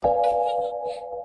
It's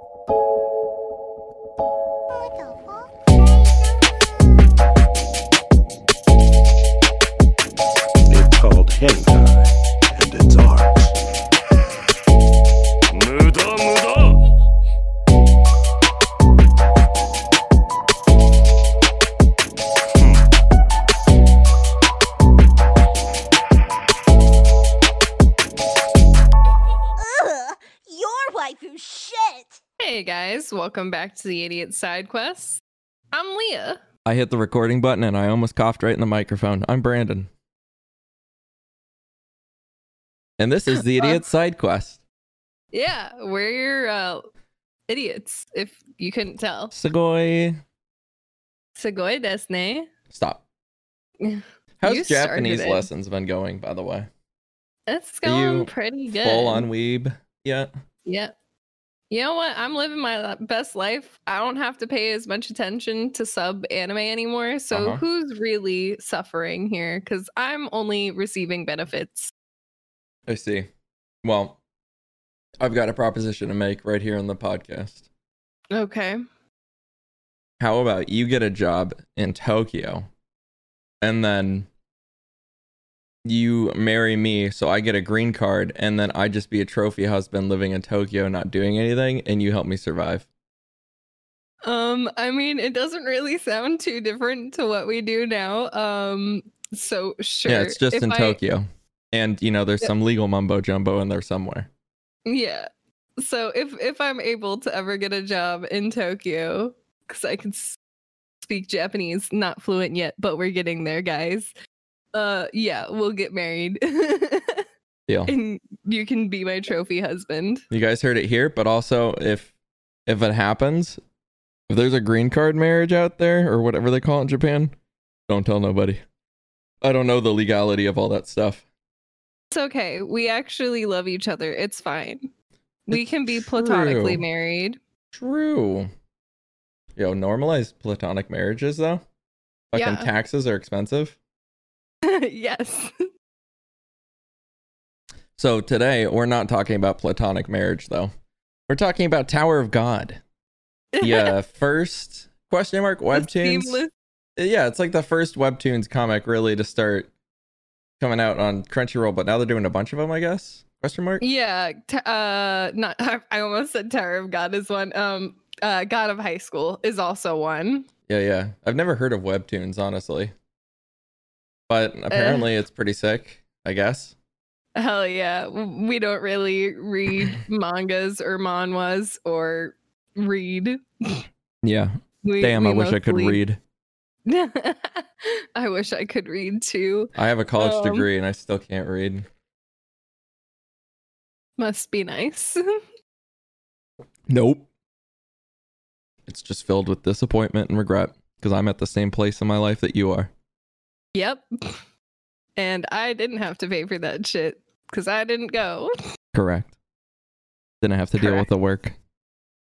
welcome back to the Idiot Side Quest. I'm Leah. I hit the recording button and I almost coughed right in the microphone. I'm Brandon. And this is the Idiot Side Quest. Yeah, we're your uh, idiots, if you couldn't tell. Sugoi. Sugoi desu ne. Stop. How's started Japanese lessons been going, by the way? It's going you pretty good. Full on weeb yet? Yeah. You know what? I'm living my best life. I don't have to pay as much attention to sub anime anymore. So Uh-huh. who's really suffering here? Because I'm only receiving benefits. I see. Well, I've got a proposition to make right here on the podcast. Okay. How about you get a job in Tokyo and then you marry me so I get a green card and then I just be a trophy husband living in Tokyo not doing anything and you help me survive. Um, I mean, it doesn't really sound too different to what we do now. Um, so sure. Yeah, it's just if in I- Tokyo. And you know, there's Yeah. some legal mumbo jumbo in there somewhere. Yeah. So if if I'm able to ever get a job in Tokyo, because I can speak Japanese, not fluent yet, but we're getting there, guys. Uh, yeah, we'll get married. Deal. and you can be my trophy husband. You guys heard it here, but also if if it happens, if there's a green card marriage out there or whatever they call it in Japan, don't tell nobody. I don't know the legality of all that stuff. It's okay. We actually love each other. It's fine. We It's can be platonically true. married. True. Yo, normalize platonic marriages though. Fucking Yeah. taxes are expensive. yes. So today we're not talking about platonic marriage though. We're talking about Tower of God. The uh, first question mark webtoons. Yeah, it's like the first webtoons comic really to start coming out on Crunchyroll, but now they're doing a bunch of them, I guess. Question mark? Yeah, t- uh not I almost said Tower of God is one. Um uh God of High School is also one. Yeah, yeah. I've never heard of webtoons, honestly. But Uh. apparently it's pretty sick, I guess. Hell yeah. We don't really read mangas or manhwas or read. Yeah. We, Damn, we I wish I could read. I wish I could read too. I have a college Um, degree and I still can't read. Must be nice. Nope. It's just filled with disappointment and regret because I'm at the same place in my life that you are. Yep. And I didn't have to pay for that shit because I didn't go. Correct. Didn't have to deal with the work,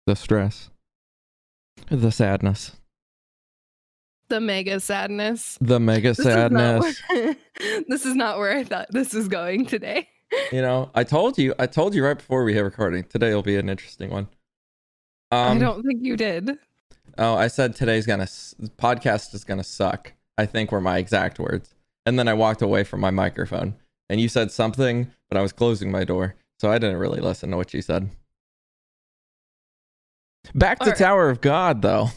the stress, the sadness, The mega sadness. the mega This is sadness. where- this is not where I thought this was going today. You know, I told you, I told you right before we hit recording. Today will be an interesting one. I Um, don't think you did. oh, I said today's gonna s- podcast is gonna suck. I think were my exact words, and then I walked away from my microphone, and you said something, but I was closing my door, so I didn't really listen to what you said. Back to. Tower of God, though.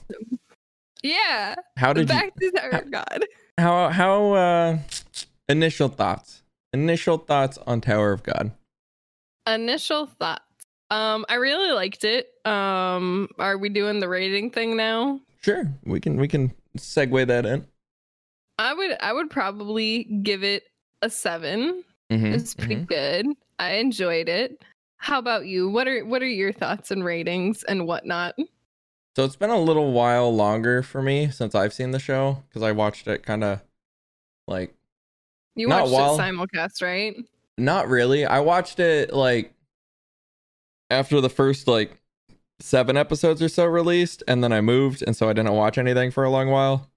Yeah. How did Back you? to Tower of God. How how uh initial thoughts? Initial thoughts on Tower of God. Initial thoughts. Um, I really liked it. Um, are we doing the rating thing now? Sure, we can we can segue that in. I would I would probably give it a seven. Mhm, It's pretty mhm. good. I enjoyed it. How about you? What are what are your thoughts and ratings and whatnot? So it's been a little while longer for me since I've seen the show because I watched it kind of like You watched while- it simulcast, right? not really. I watched it like after the first like seven episodes or so released, and then I moved, and so I didn't watch anything for a long while.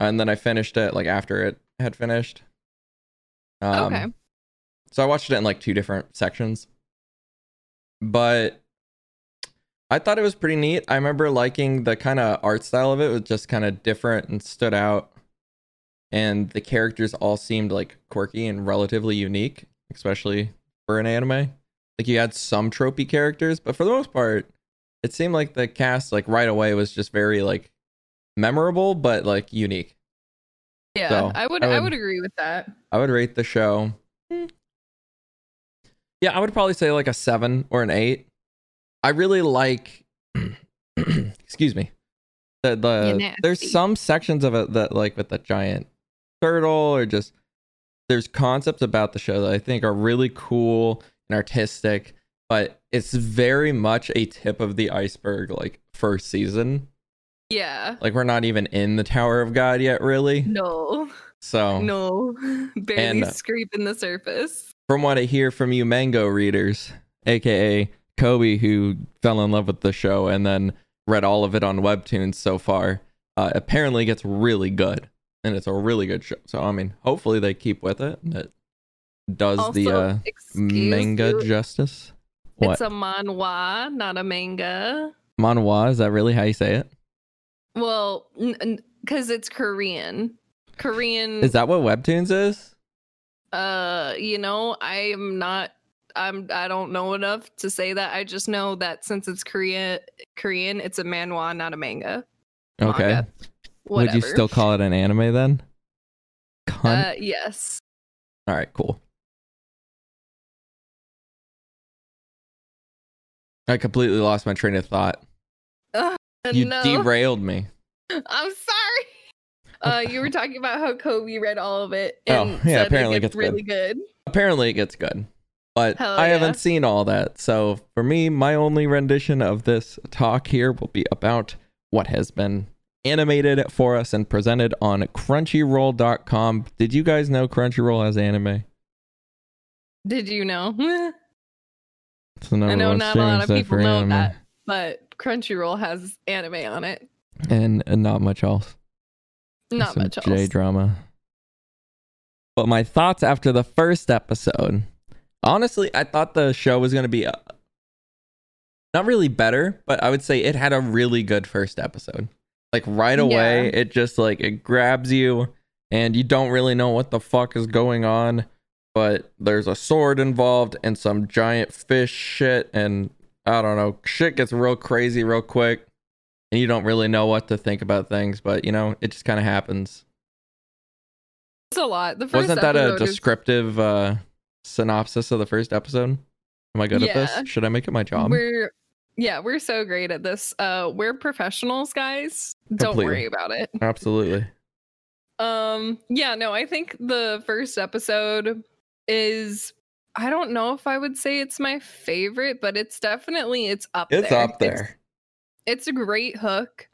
And then I finished it like after it had finished. Um, Okay. So I watched it in like two different sections. But I thought it was pretty neat. I remember liking the kind of art style of it. It was just kind of different and stood out. And the characters all seemed like quirky and relatively unique, especially for an anime. Like you had some tropey characters, but for the most part, it seemed like the cast like right away was just very like memorable but like unique. Yeah, So, I would I I would- would agree with that. I would rate the show. Yeah, I would probably say like a seven or an eight. I really like. excuse me. The the there's some sections of it that like with the giant turtle or just there's concepts about the show that I think are really cool and artistic, but it's very much a tip of the iceberg like first season. Yeah. Like we're not even in the Tower of God yet, really. No. So No. Barely And- scraping the surface. from what I hear from you mango readers, aka Kobe, who fell in love with the show and then read all of it on Webtoons so far, uh, apparently gets really good. And it's a really good show. So, I mean, hopefully they keep with it and it does the uh, manga you, justice. What? It's a manhwa, not a manga. Manhwa, is that really how you say it? Well, because it's Korean. Korean. Is that what Webtoons is? uh, you know, I am not. I'm. I don't know enough to say that. I just know that since it's Korea, Korean, it's a manhwa, not a manga. Okay. Manga. Would you still call it an anime then? Cunt. Uh, yes. All right, cool. I completely lost my train of thought. You no. derailed me. I'm sorry. Uh, you were talking about how Kobe read all of it. Oh, And yeah, apparently it it gets gets good. really good. Apparently, it gets good, but Hell I yeah. haven't seen all that. So for me, my only rendition of this talk here will be about what has been animated for us and presented on Crunchyroll.com. Did you guys know Crunchyroll has anime? Did you know? I know not a lot of people know anime. that, but Crunchyroll has anime on it. and, and not much else. Not some much else. J drama. But my thoughts after the first episode. Honestly, I thought the show was going to be uh, not really better, but I would say it had a really good first episode. Like right away, Yeah. it just like it grabs you and you don't really know what the fuck is going on, but there's a sword involved and some giant fish shit and I don't know, shit gets real crazy real quick and you don't really know what to think about things, but you know, it just kind of happens. It's a lot. The 1st Wasn't that a is- descriptive uh, synopsis of the first episode? Am I good at this? Should I make it my job? We're yeah, we're so great at this. Uh, we're professionals, guys. Don't worry about it. Absolutely. Um, yeah, no, I think the first episode is I don't know if I would say it's my favorite, but it's definitely it's up It's there. up there. it's a great hook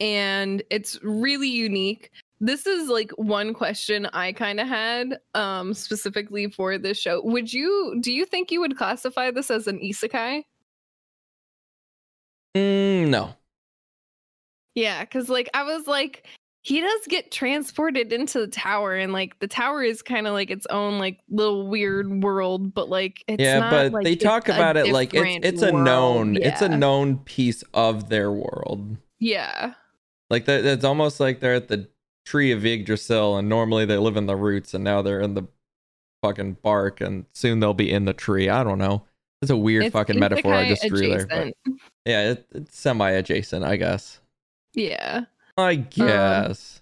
and it's really unique. This is like one question I kind of had um specifically for this show. Would you do you think you would classify this as an isekai? Mm, no. Yeah, cuz like I was like he does get transported into the tower and like the tower is kind of like its own like little weird world but like it's yeah, not, but like, they talk about it like it's it's a known it's a known piece of their world. yeah Like that it's almost like they're at the tree of Yggdrasil and normally they live in the roots and now they're in the fucking bark and soon they'll be in the tree. I don't know. It's a weird It's fucking metaphor I just drew there. Yeah, it, it's semi adjacent, I guess. yeah I Um, guess.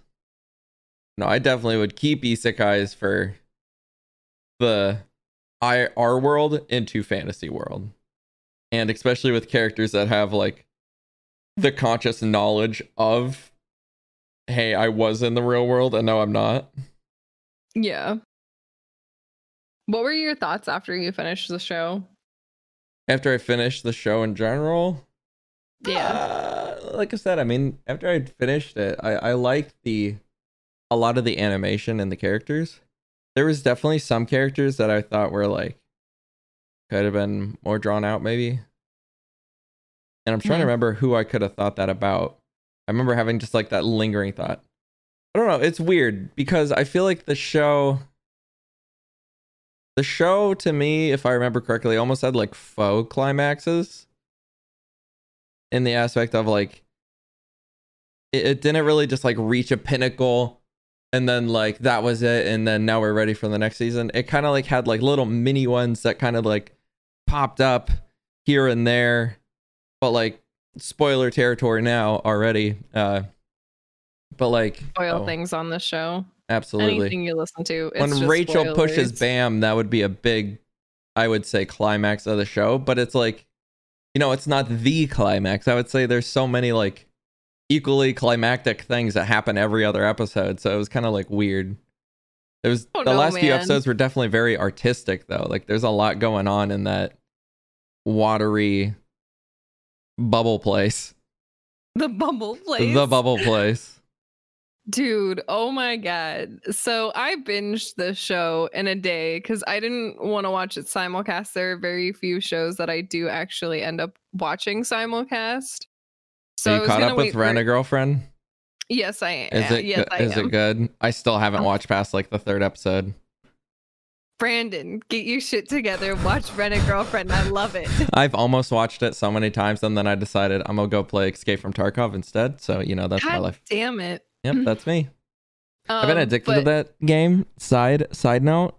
no, I definitely would keep isekais for the I our world into fantasy world. And especially with characters that have like the conscious knowledge of hey, I was in the real world and now I'm not. Yeah. What were your thoughts after you finished the show? After I finished the show in general, Yeah. Uh, like I said, I mean, after I'd finished it, I I liked the a lot of the animation and the characters. There was definitely some characters that I thought were like could have been more drawn out, maybe. And I'm trying to Hmm. remember who I could have thought that about. I remember having just like that lingering thought. I don't know. It's weird because I feel like the show. The show to me, if I remember correctly, almost had like faux climaxes in the aspect of like it, it didn't really just like reach a pinnacle and then like that was it and then now we're ready for the next season it kind of like had like little mini ones that kind of like popped up here and there but like spoiler territory now already uh but like Spoil oh, things on the show. absolutely Anything you listen to. When rachel pushes bam that would be a big i would say climax of the show but it's like you know it's not the climax. I would say there's so many like equally climactic things that happen every other episode. So it was kind of like weird. It was Oh, the no, last few episodes were definitely very artistic though. Like there's a lot going on in that watery bubble place. The bubble place. the bubble place Dude, oh my god. So I binged the show in a day because I didn't want to watch it simulcast. There are very few shows that I do actually end up watching simulcast. So Are you caught up with for- Rent a Girlfriend? Yes, I am. Is it yes, is am. it good? I still haven't watched past like the third episode. Brandon, get your shit together. Watch Rent a Girlfriend. I love it. I've almost watched it so many times, and then I decided I'm gonna go play Escape from Tarkov instead. So you know that's my life. damn it. Yep, that's me. I've been Um, addicted to that game. Side side note: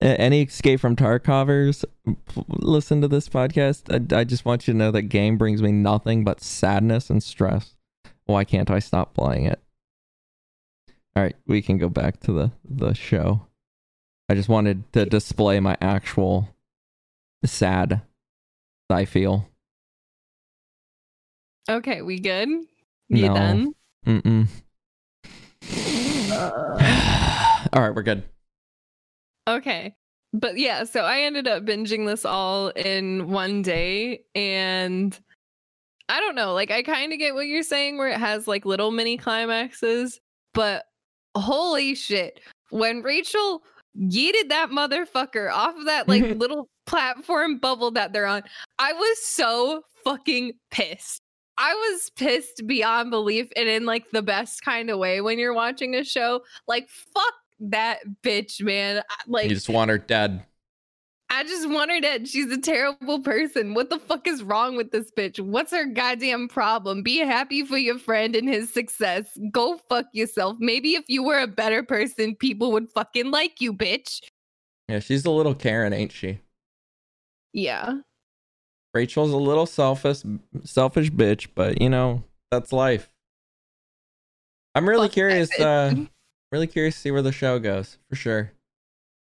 any Escape from Tarkovers, listen to this podcast. I, I just want you to know that game brings me nothing but sadness and stress. Why can't I stop playing it? All right, we can go back to the the show. I just wanted to display my actual sad I feel. Okay, we good? You No. done? Mm-mm. Uh, All right, we're good. Okay. But yeah, so I ended up binging this all in one day and I don't know, like I kind of get what you're saying where it has like little mini climaxes, but holy shit, when Rachel yeeted that motherfucker off of that like little platform bubble that they're on, I was so fucking pissed. I was pissed beyond belief and in like the best kind of way when you're watching a show. Like fuck that bitch, man. Like you just want her dead. I just want her dead. She's a terrible person. What the fuck is wrong with this bitch? What's her goddamn problem? Be happy for your friend and his success. Go fuck yourself. Maybe if you were a better person, people would fucking like you, bitch. Yeah, she's a little Karen, ain't she? Yeah. Rachel's a little selfish, selfish bitch, but you know that's life. I'm really Fuck curious. Uh, really curious to see where the show goes for sure.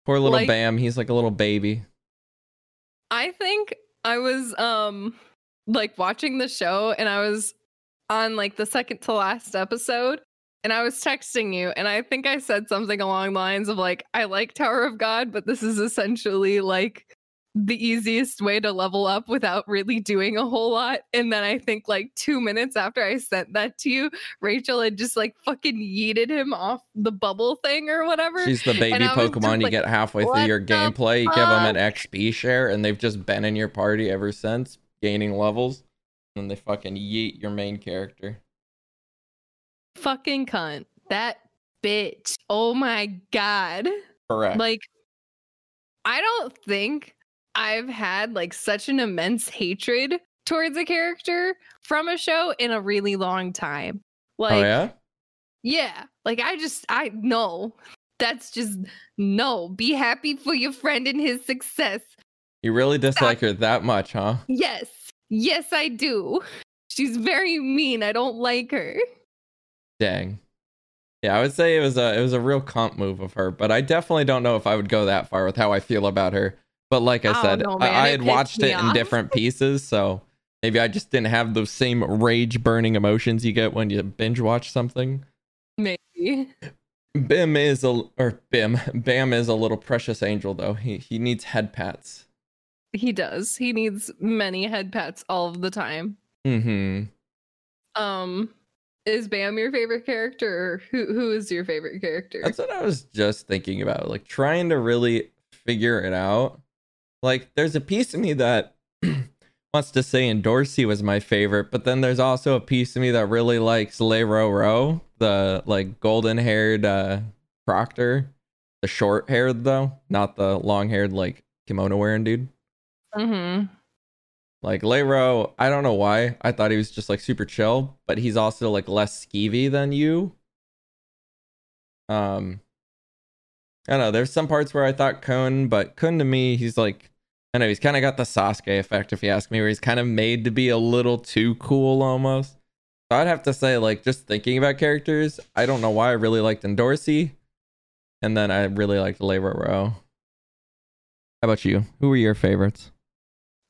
Poor little Like- Bam, he's like a little baby. I think I was um like watching the show and I was on like the second to last episode and I was texting you and I think I said something along the lines of like I like Tower of God but this is essentially like the easiest way to level up without really doing a whole lot and then I think like 2 minutes after I sent that to you Rachel had just like fucking yeeted him off the bubble thing or whatever She's the baby And I was just Pokemon. you like, get halfway through your gameplay, you give them an? XP share, and they've just been in your party ever since, gaining levels. And then they fucking yeet your main character. fucking cunt that bitch oh my god Correct. like i don't think i've had like such an immense hatred towards a character from a show in a really long time. Oh, like oh yeah. yeah. Like i just i no. That's just no. Be happy for your friend and his success. You really dislike her that much, huh? yes. Yes i do. She's very mean. I don't like her. Dang. Yeah, I would say it was a it was a real comp move of her, but I definitely don't know if I would go that far with how I feel about her. But like I don't said, I. I had watched it in different pieces, so maybe I just didn't have those same rage burning emotions you get when you binge watch something. maybe Bim is a or Bim Bam is a little precious angel though. He he needs head pats. He does. He needs many head pats all of the time. Mm-hmm. Um, is Bam your favorite character, or who who is your favorite character? That's what I was just thinking about, like trying to really figure it out. Like, there's a piece of me that wants to say Dorsey was my favorite, but then there's also a piece of me that really likes Lero-Ro, the like golden haired uh Proctor, the short haired though, not the long haired like kimono wearing dude. mm-hmm. Like Lero, I don't know why. I thought he was just like super chill, but he's also like less skeevy than you. Um I don't know, there's some parts where I thought Khun, but Khun to me, he's like I know he's kind of got the Sasuke effect, if you ask me, where he's kind of made to be a little too cool almost. So I'd have to say, like, just thinking about characters, I don't know why I really liked Endorsi. and then I really liked Lero. How about you? Who were your favorites?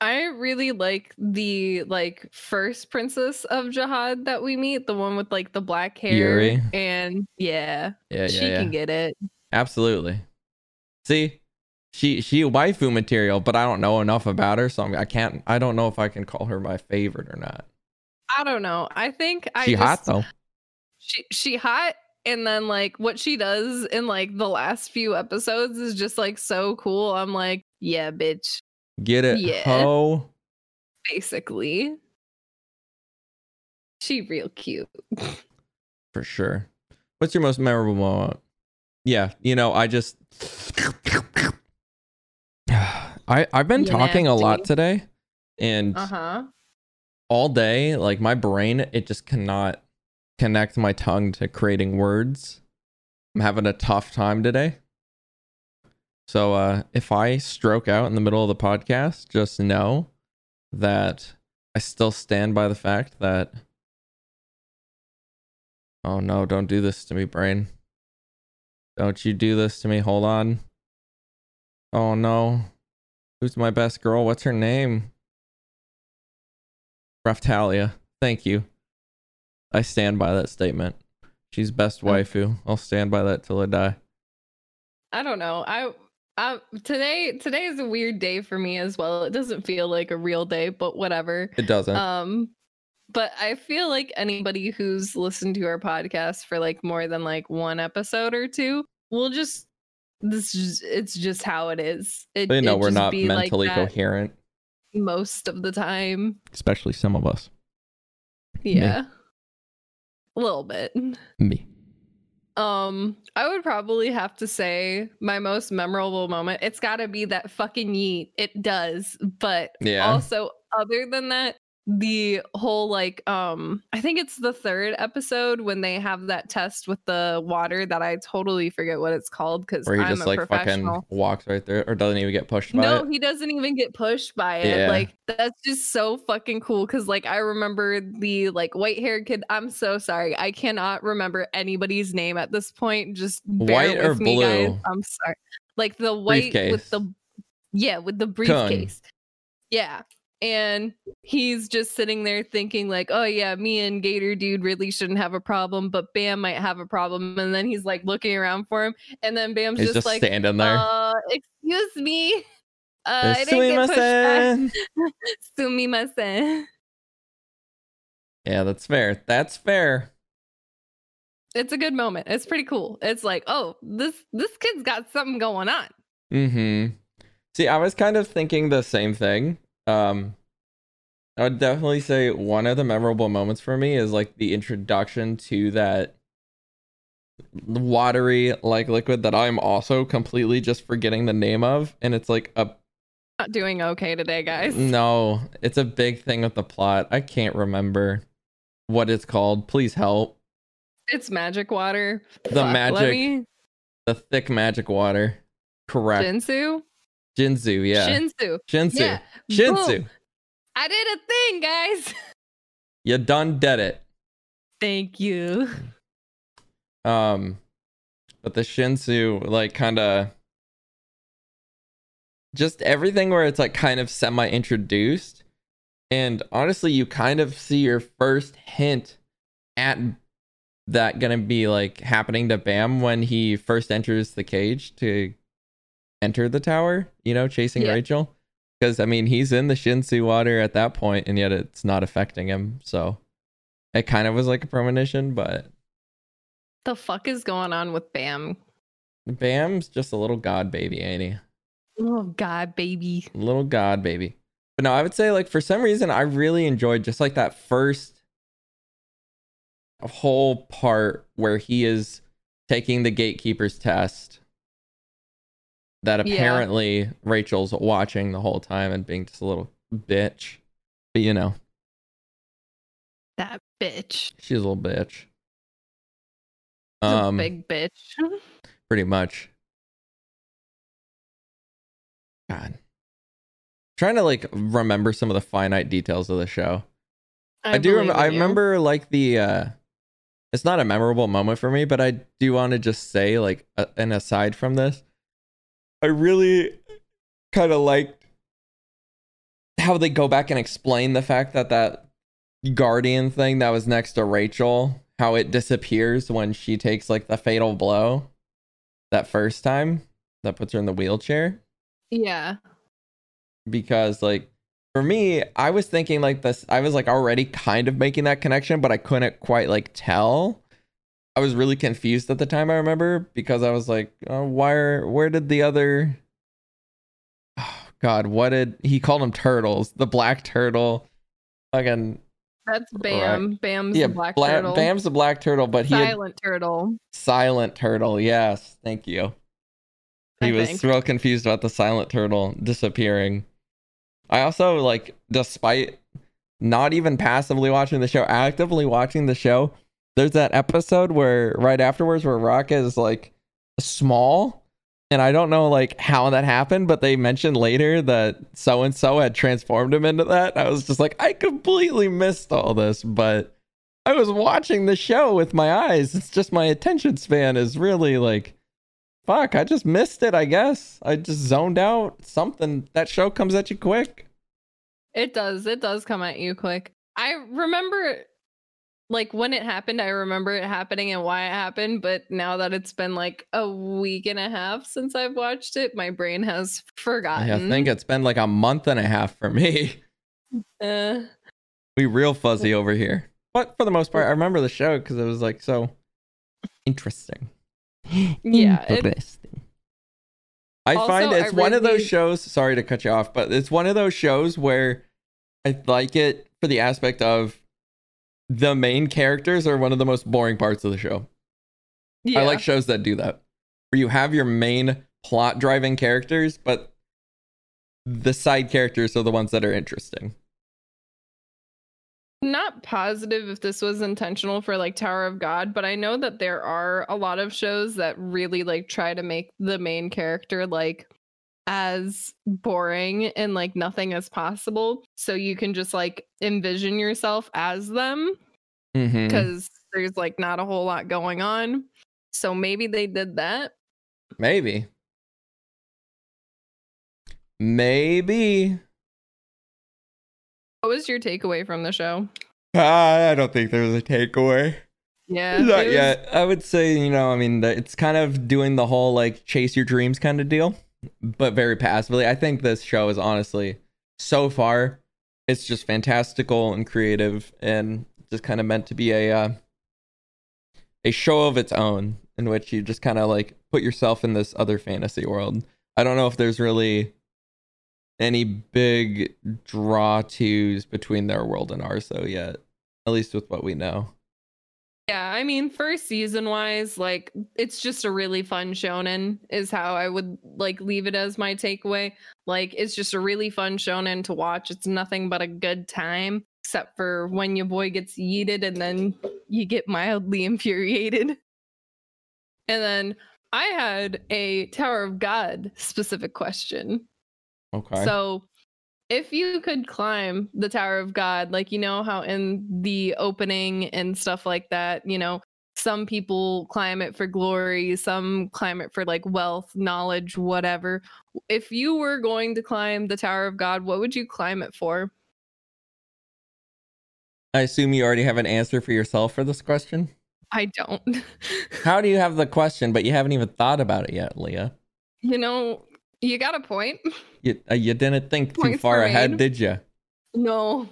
I really like the like first princess of Jahad that we meet, the one with like the black hair. Yuri. And yeah, Yeah, yeah, she yeah. can get it. Absolutely. See, she she waifu material, but I don't know enough about her, so I'm, I can't. I don't know if I can call her my favorite or not. I don't know. I think I she just, hot though. She she hot and then like what she does in like the last few episodes is just like so cool. I'm like, yeah, bitch. Get it, Yeah. ho. Basically. She real cute. For sure. What's your most memorable moment? Yeah, you know, I just I I've been You talking a lot today and Uh-huh. all day like my brain it just cannot connect my tongue to creating words. I'm having a tough time today. So uh if I stroke out in the middle of the podcast, just know that I still stand by the fact that Oh no, don't do this to me, brain. Don't you do this to me. Hold on. Oh no. Who's my best girl? What's her name? Raphtalia. Thank you. I stand by that statement. She's best Oh. waifu. I'll stand by that till I die. I don't know. I I today today is a weird day for me as well. It doesn't feel like a real day, but whatever. It doesn't. Um but I feel like anybody who's listened to our podcast for like more than like one episode or two will just this is it's just how it is. It, they know we're not be like mentally coherent, most of the time. especially some of us. Yeah. A little bit. Me. Um, I would probably have to say my most memorable moment. It's got to be that fucking yeet. It does, but Yeah. also other than that, the whole like um I think it's the third episode when they have that test with the water that I totally forget what it's called because Where he I'm just a like fucking walks right there or doesn't even get pushed by No, it. he doesn't even get pushed by it. Yeah. Like that's just so fucking cool. Cause like I remember the like white haired kid. I'm so sorry. I cannot remember anybody's name at this point. Just bear White or with me, guys. blue? I'm sorry. Like the white with the yeah, with the briefcase. Yeah. And he's just sitting there thinking, like, oh yeah, me and Gator Dude really shouldn't have a problem, but Bam might have a problem. And then he's like looking around for him. And then Bam's just, just like, standing there. uh, excuse me. Uh, I didn't get pushed. Sumimasen. Yeah, that's fair. That's fair. It's a good moment. It's pretty cool. It's like, oh, this this kid's got something going on. Mm-hmm. See, I was kind of thinking the same thing. Um I would definitely say one of the memorable moments for me is like the introduction to that watery like liquid that I'm also completely just forgetting the name of. And it's like a Not doing okay today, guys. no, it's a big thing with the plot. I can't remember what it's called. Please help. It's magic water. The Fuck, magic- me, The thick magic water. Correct. Jinsu. Jinzu, yeah. Shinsu. Shinsu. Yeah. Shinsu. Boom. I did a thing, guys. You done did it. Thank you. Um, but the Shinsu, like, kind of just everything where it's like kind of semi introduced. And honestly, you kind of see your first hint at that gonna be like happening to Bam when he first enters the cage to enter the tower, you know, chasing Yeah. Rachel. Because I mean, he's in the Shinsu water at that point, and yet it's not affecting him. So it kind of was like a premonition, but The fuck is going on with Bam? Bam's just a little god baby, ain't he? Oh god, baby. Little god baby. But no, I would say like for some reason I really enjoyed just like that first whole part where he is taking the gatekeeper's test. That Yeah. apparently Rachel's watching the whole time and being just a little bitch. But you know, That bitch. she's a little bitch. Um, big bitch. pretty much. God, trying to like remember some of the finite details of the show. I, do. Rem- I remember like the. uh It's not a memorable moment for me, but I do want to just say like a- an aside from this, I really kind of liked how they go back and explain the fact that that guardian thing that was next to Rachel, how it disappears when she takes like the fatal blow that first time that puts her in the wheelchair Yeah. because like for me i was thinking like this i was like already kind of making that connection but i couldn't quite like tell i was really confused at the time i remember because i was like oh, why are where did the other oh god what did he called them turtles the black turtle again That's Bam. Bam's yeah the black Bla- turtle. bam's the black turtle but he had Silent turtle. silent turtle yes thank you he I was think. real confused about the silent turtle disappearing. I also like, despite not even passively watching the show, actively watching the show. There's that episode where right afterwards where Rock is like small, and I don't know like how that happened, but they mentioned later that so and so had transformed him into that. I was just like, I completely missed all this, but I was watching the show with my eyes. It's just my attention span is really like fuck, I just missed it, I guess. I just zoned out. Something that show comes at you quick. It does. It does come at you quick. I remember like when it happened, I remember it happening and why it happened, but now that it's been like a week and a half since I've watched it, my brain has forgotten. I think it's been like a month and a half for me. Uh, We real fuzzy over here. But for the most part, I remember the show because it was like so interesting. yeah, it, Interesting. I Also, find I it's one of those shows. Sorry to cut you off, but it's one of those shows where I like it for the aspect of the main characters are one of the most boring parts of the show. yeah. I like shows that do that, where you have your main plot driving characters, but the side characters are the ones that are interesting. not positive if this was intentional for like Tower of God, but I know that there are a lot of shows that really like try to make the main character like as boring and like nothing as possible so you can just like envision yourself as them Mm-hmm. because there's like not a whole lot going on. So maybe they did that. Maybe. Maybe. What was your takeaway from the show? I don't think there's a takeaway. Yeah. Not was- yet. I would say, you know, I mean, that it's kind of doing the whole like chase your dreams kind of deal, but very passively. I think this show is honestly, so far, it's just fantastical and creative and just kind of meant to be a uh, a show of its own in which you just kind of like put yourself in this other fantasy world. I don't know if there's really any big draw twos between their world and ours though yet, at least with what we know. Yeah, I mean, first season wise, like it's just a really fun shonen, is how I would like leave it as my takeaway. Like, it's just a really fun shonen to watch. It's nothing but a good time, except for when your boy gets yeeted and then you get mildly infuriated. And then I had a Tower of God specific question. Okay. So, if you could climb the Tower of God, like you know how in the opening and stuff like that, you know, some people climb it for glory, some climb it for like wealth, knowledge, whatever. If you were going to climb the Tower of God, what would you climb it for? I assume you already have an answer for yourself for this question. I don't. How do you have the question, but you haven't even thought about it yet, Leah? you know, you got a point. You, uh, you didn't think too far ahead, did you? No.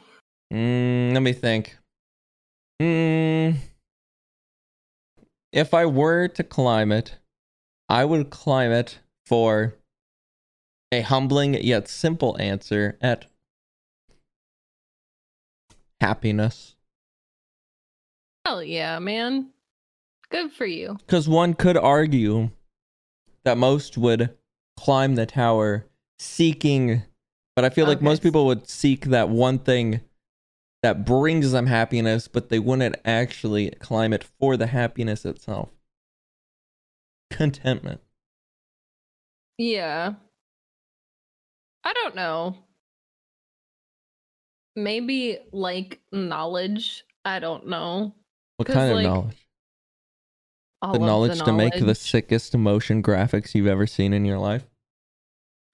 Mm, let me think. Mm, if I were to climb it, I would climb it for a humbling yet simple answer at happiness. Hell yeah, man. Good for you. Because one could argue that most would climb the tower seeking, but I feel like Okay. most people would seek that one thing that brings them happiness, but they wouldn't actually climb it for the happiness itself. Contentment. Yeah. I don't know. Maybe like knowledge. I don't know. What kind of like, knowledge? All The of knowledge to make the sickest motion graphics you've ever seen in your life.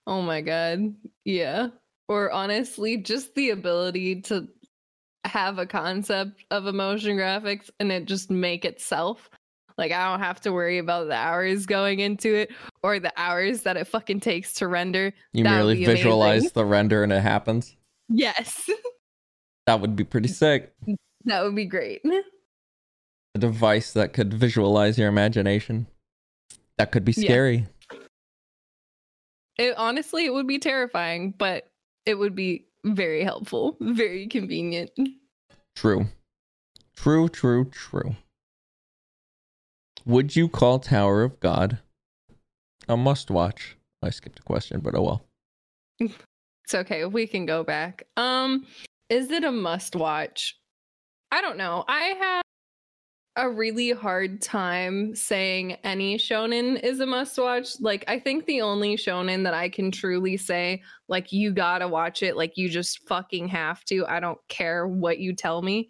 Oh my god. Yeah. Or honestly, just the ability to have a concept of emotion graphics and it just make itself. Like I don't have to worry about the hours going into it or the hours that it fucking takes to render. You That merely visualize amazing. the render and it happens. Yes. That would be pretty sick. that would be great. A device that could visualize your imagination. That could be Yeah. scary. It honestly it would be terrifying, but it would be very helpful, very convenient. True. True, true, true. Would you call Tower of God a must watch? I skipped a question, but oh well. It's okay. We can go back. Um, is it a must watch? I don't know. I have a really hard time saying any shonen is a must watch. Like, I think the only shonen that I can truly say, like, you gotta watch it, like, you just fucking have to. I don't care what you tell me,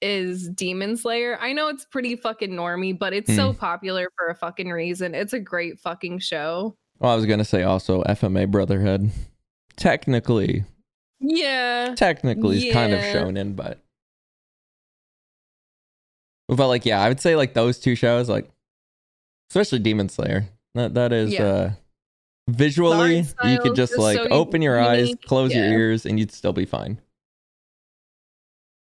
is Demon Slayer. I know it's pretty fucking normy, but it's so hmm. popular for a fucking reason. It's a great fucking show. Well, I was gonna say also FMA Brotherhood. Technically, Yeah. technically is kind of Yeah. shonen, but but like yeah, I would say like those two shows, like especially Demon Slayer. That that is Yeah. uh visually you could just like so open your eyes, unique. close your ears, and you'd still be fine.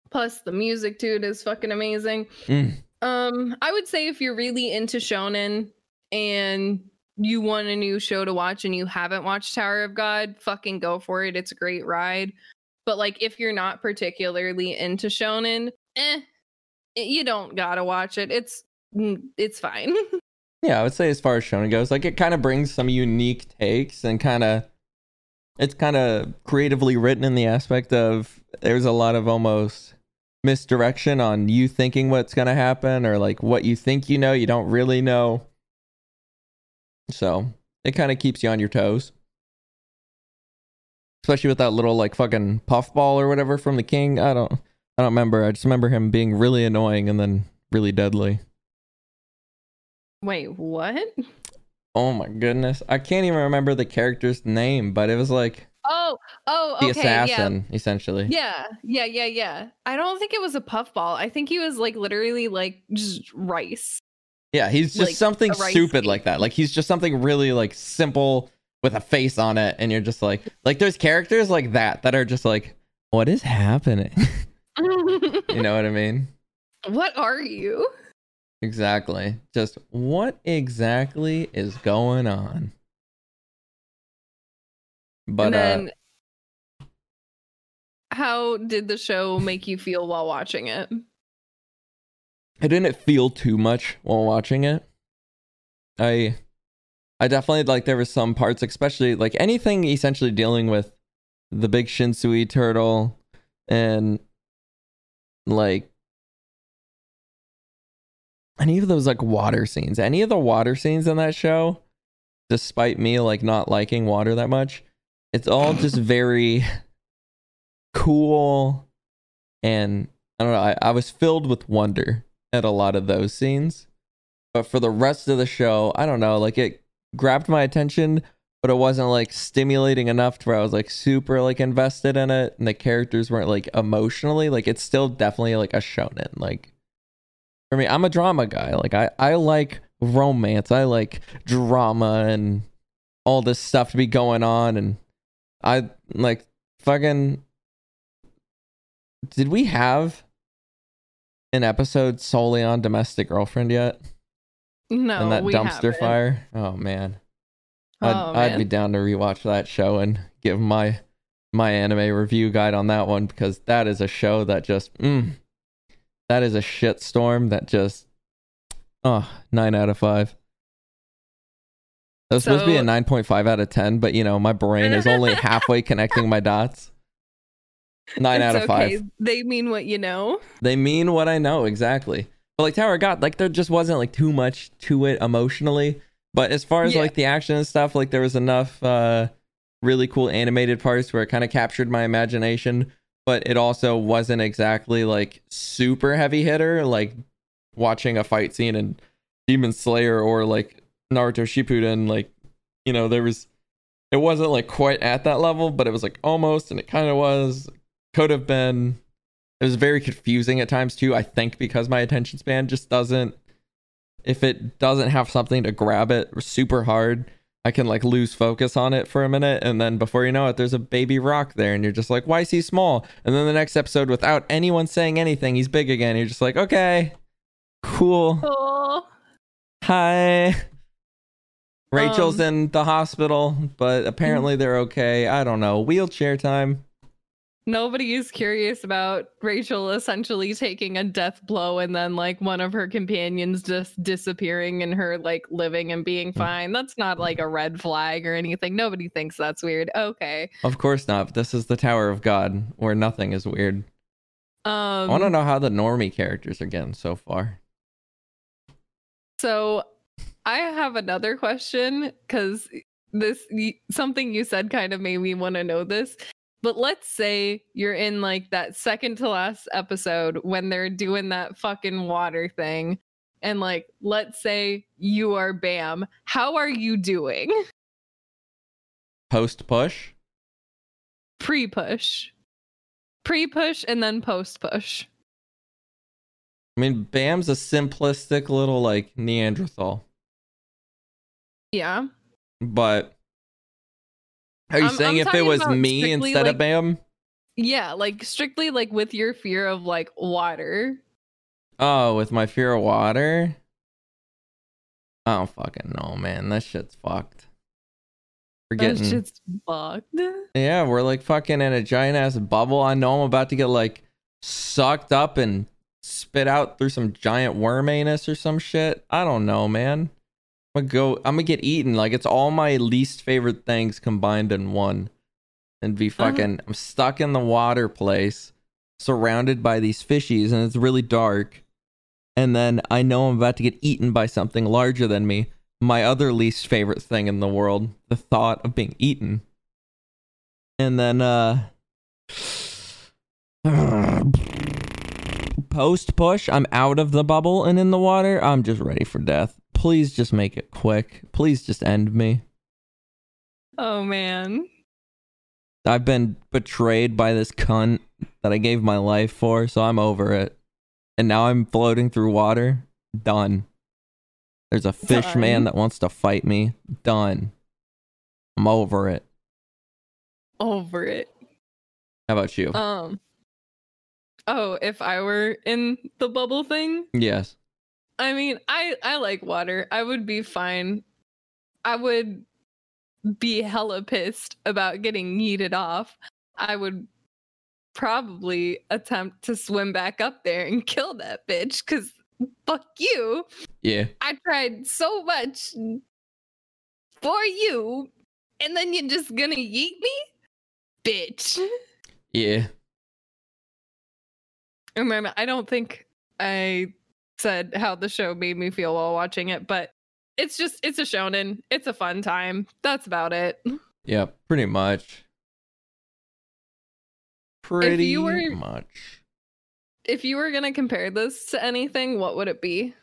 Plus, the music to it is fucking amazing. Mm. Um, I would say if you're really into shonen and you want a new show to watch and you haven't watched Tower of God, fucking go for it. It's a great ride. But like, if you're not particularly into shonen, eh, you don't gotta watch it. It's mm, it's fine. Yeah, I would say as far as shonen goes, like it kind of brings some unique takes and kind of it's kind of creatively written in the aspect of there's a lot of almost misdirection on you thinking what's going to happen or like what you think you know, you don't really know. So, it kind of keeps you on your toes. Especially with that little like fucking puffball or whatever from the king. I don't I don't remember. I just remember him being really annoying and then really deadly. Wait, what? Oh my goodness. I can't even remember the character's name, but it was like Oh, oh, the okay, yeah. assassin, essentially. Yeah, yeah, yeah, yeah. I don't think it was a puffball. I think he was like literally like just rice. Yeah, he's just Like, something stupid like that. Like he's just something really like simple with a face on it, and you're just like like there's characters like that that are just like, what is happening? you know what I mean? what are you? Exactly. Just what exactly is going on? But uh then how did the show make you feel while watching it? I didn't feel too much while watching it. I I definitely like there were some parts, especially like anything essentially dealing with the big Shinsui turtle and like any of those like water scenes. Any of the water scenes in that show, despite me like not liking water that much, it's all just very cool and I don't know, I, I was filled with wonder at a lot of those scenes. But for the rest of the show, I don't know, like it grabbed my attention, but it wasn't like stimulating enough to where I was like super like invested in it and the characters weren't like emotionally like it's still definitely like a shonen. Like for me, I'm a drama guy. Like I, I like romance. I like drama and all this stuff to be going on and I like fucking did we have an episode solely on domestic girlfriend yet? No, and that dumpster haven't. fire. Oh man. I'd Oh, I'd be down to rewatch that show and give my my anime review guide on that one because that is a show that just mm, that is a shit storm that just oh nine out of five. That was supposed to be a nine point five out of ten, but you know my brain is only halfway connecting my dots. Nine out of okay. five. They mean what you know. They mean what I know exactly. But like Tower of God, like there just wasn't like too much to it emotionally. But as far as Yeah. like the action and stuff, like there was enough uh really cool animated parts where it kind of captured my imagination, but it also wasn't exactly like super heavy hitter, like watching a fight scene in Demon Slayer or like Naruto Shippuden, like you know, there was it wasn't like quite at that level, but it was like almost and it kind of was. Could have been it was very confusing at times too i think because my attention span just doesn't if it doesn't have something to grab it super hard i can like lose focus on it for a minute and then before you know it there's a baby Rak there and you're just like why is he small? And then the next episode without anyone saying anything he's big again you're just like okay cool. Hi. Rachel's Um, in the hospital but apparently they're okay. I don't know. Wheelchair time nobody is curious about Rachel essentially taking a death blow and then like one of her companions just disappearing and her like living and being Hmm. fine. That's not like a red flag or anything. Nobody thinks that's weird. Okay. of course not this is the tower of god where nothing is weird Um I want to know how the normie characters are getting so far. So I have another question because this something you said kind of made me want to know this. But let's say you're in like that second to last episode when they're doing that fucking water thing. And like, let's say you are Bam. How are you doing? Post push. Pre push. Pre push and then post push. I mean, Bam's a simplistic little like Neanderthal, Yeah. but are you I'm- saying I'm if it was me instead like- of Bam? Yeah. Like, strictly like with your fear of like water. Oh, with my fear of water? I don't fucking know, man. That shit's fucked. We're That shit's fucked. Yeah, we're like fucking in a giant ass bubble. I know I'm about to get like sucked up and spit out through some giant worm anus or some shit. I don't know, man. I'm gonna go. I'm gonna get eaten. Like it's all my least favorite things combined in one, and be fucking. I'm stuck in the water place, surrounded by these fishies, and it's really dark. And then I know I'm about to get eaten by something larger than me. My other least favorite thing in the world, the thought of being eaten. And then uh post push, I'm out of the bubble and in the water. I'm just ready for death. Please just make it quick. Please just end me. Oh man. I've been betrayed by this cunt that I gave my life for, so I'm over it. And now I'm floating through water. Done. There's a fish Done. man that wants to fight me. Done. I'm over it. Over it. How about you? Um Oh, if I were in the bubble thing, yes. I mean, I I like water. I would be fine. I would be hella pissed about getting yeeted off. I would probably attempt to swim back up there and kill that bitch cuz fuck you. Yeah. I tried so much for you and then you're just going to yeet me? Bitch. Yeah. Remember, I don't think I said how the show made me feel while watching it, but it's just it's a shonen. It's a fun time. That's about it. Yeah, pretty much. Pretty you were- much. If you were gonna compare this to anything, what would it be?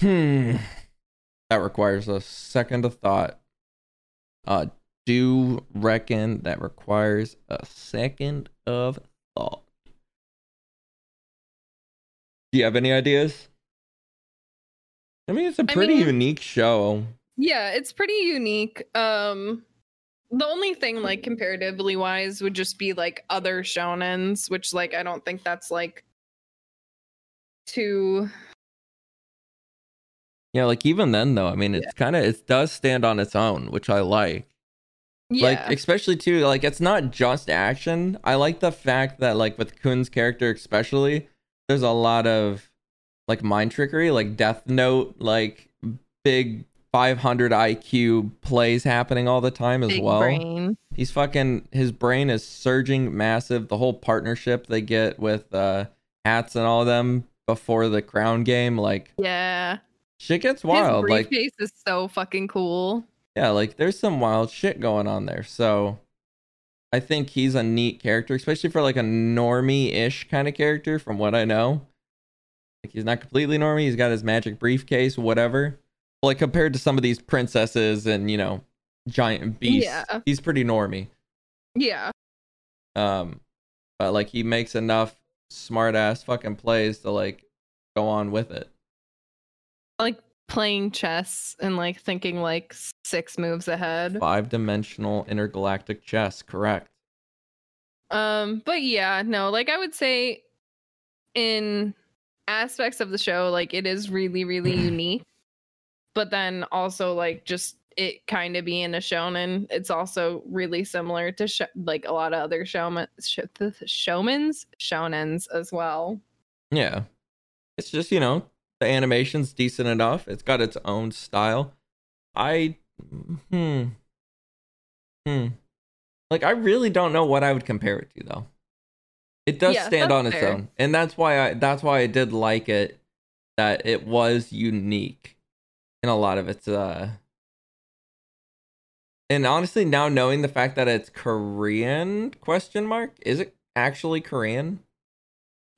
Hmm. That requires a second of thought. Uh do reckon that requires a second of thought. Do you have any ideas? I mean, it's a pretty mean- unique show. Yeah, it's pretty unique. Um the only thing like comparatively wise would just be like other shonens, which like I don't think that's like too Yeah, like even then though, I mean, it's kind of it does stand on its own, which I like. yeah. Like especially too, like it's not just action. I like the fact that like with Khun's character especially, there's a lot of like mind trickery, like Death Note, like big 500 IQ plays happening all the time as Big well. brain. He's fucking his brain is surging massive. The whole partnership they get with uh Hatz and all of them before the crown game, like Yeah. shit gets His wild. Like briefcase is so fucking cool. yeah, like there's some wild shit going on there. So I think he's a neat character, especially for like a normie-ish kind of character, from what I know. Like he's not completely normie. He's got his magic briefcase, whatever. Like compared to some of these princesses and you know giant beasts, Yeah. he's pretty normie. Yeah. Um, but like he makes enough smart ass fucking plays to like go on with it. Like playing chess and like thinking like six moves ahead. Five dimensional intergalactic chess, correct? Um, but yeah, no, like I would say in aspects of the show, like it is really, really unique. But then also like just it kind of being a shonen, it's also really similar to sh- like a lot of other showman sh- showmans shonens as well. Yeah. It's just, you know, the animation's decent enough. It's got its own style. I hmm. Hmm. Like I really don't know what I would compare it to though. It does Yeah, stand on its fair. own. And that's why I that's why I did like it that it was unique in a lot of its uh and honestly now knowing the fact that it's Korean question mark, is it actually Korean?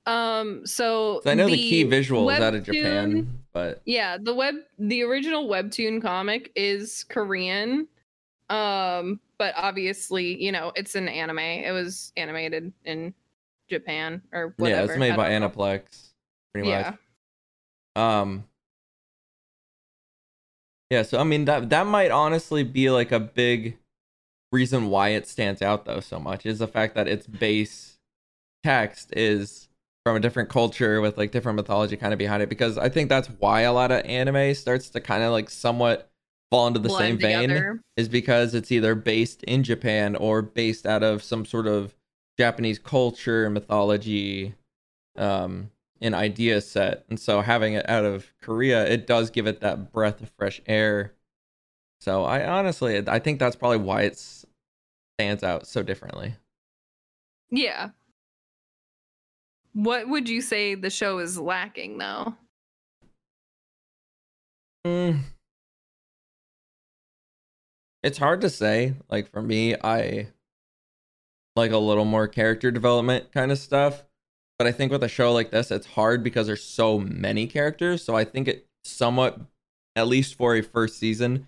Um, so I know the, key visual is out of Japan, but Yeah, the web the original webtoon comic is Korean. Um, but obviously, you know, it's an anime. It was animated in Japan or whatever. yeah, it's made by know. Aniplex, pretty Yeah. much. Um, yeah, so I mean that that might honestly be like a big reason why it stands out though so much is the fact that its base text is from a different culture with like different mythology kind of behind it because I think that's why a lot of anime starts to kind of like somewhat fall into the same Blend vein together. is because it's either based in Japan or based out of some sort of Japanese culture, mythology, um, an idea set. And so having it out of Korea, it does give it that breath of fresh air. So I honestly, I think that's probably why it stands out so differently. Yeah. What would you say the show is lacking though? Mm. It's hard to say. Like for me, I like a little more character development kind of stuff. But I think with a show like this, it's hard because there's so many characters. So I think it somewhat, at least for a first season,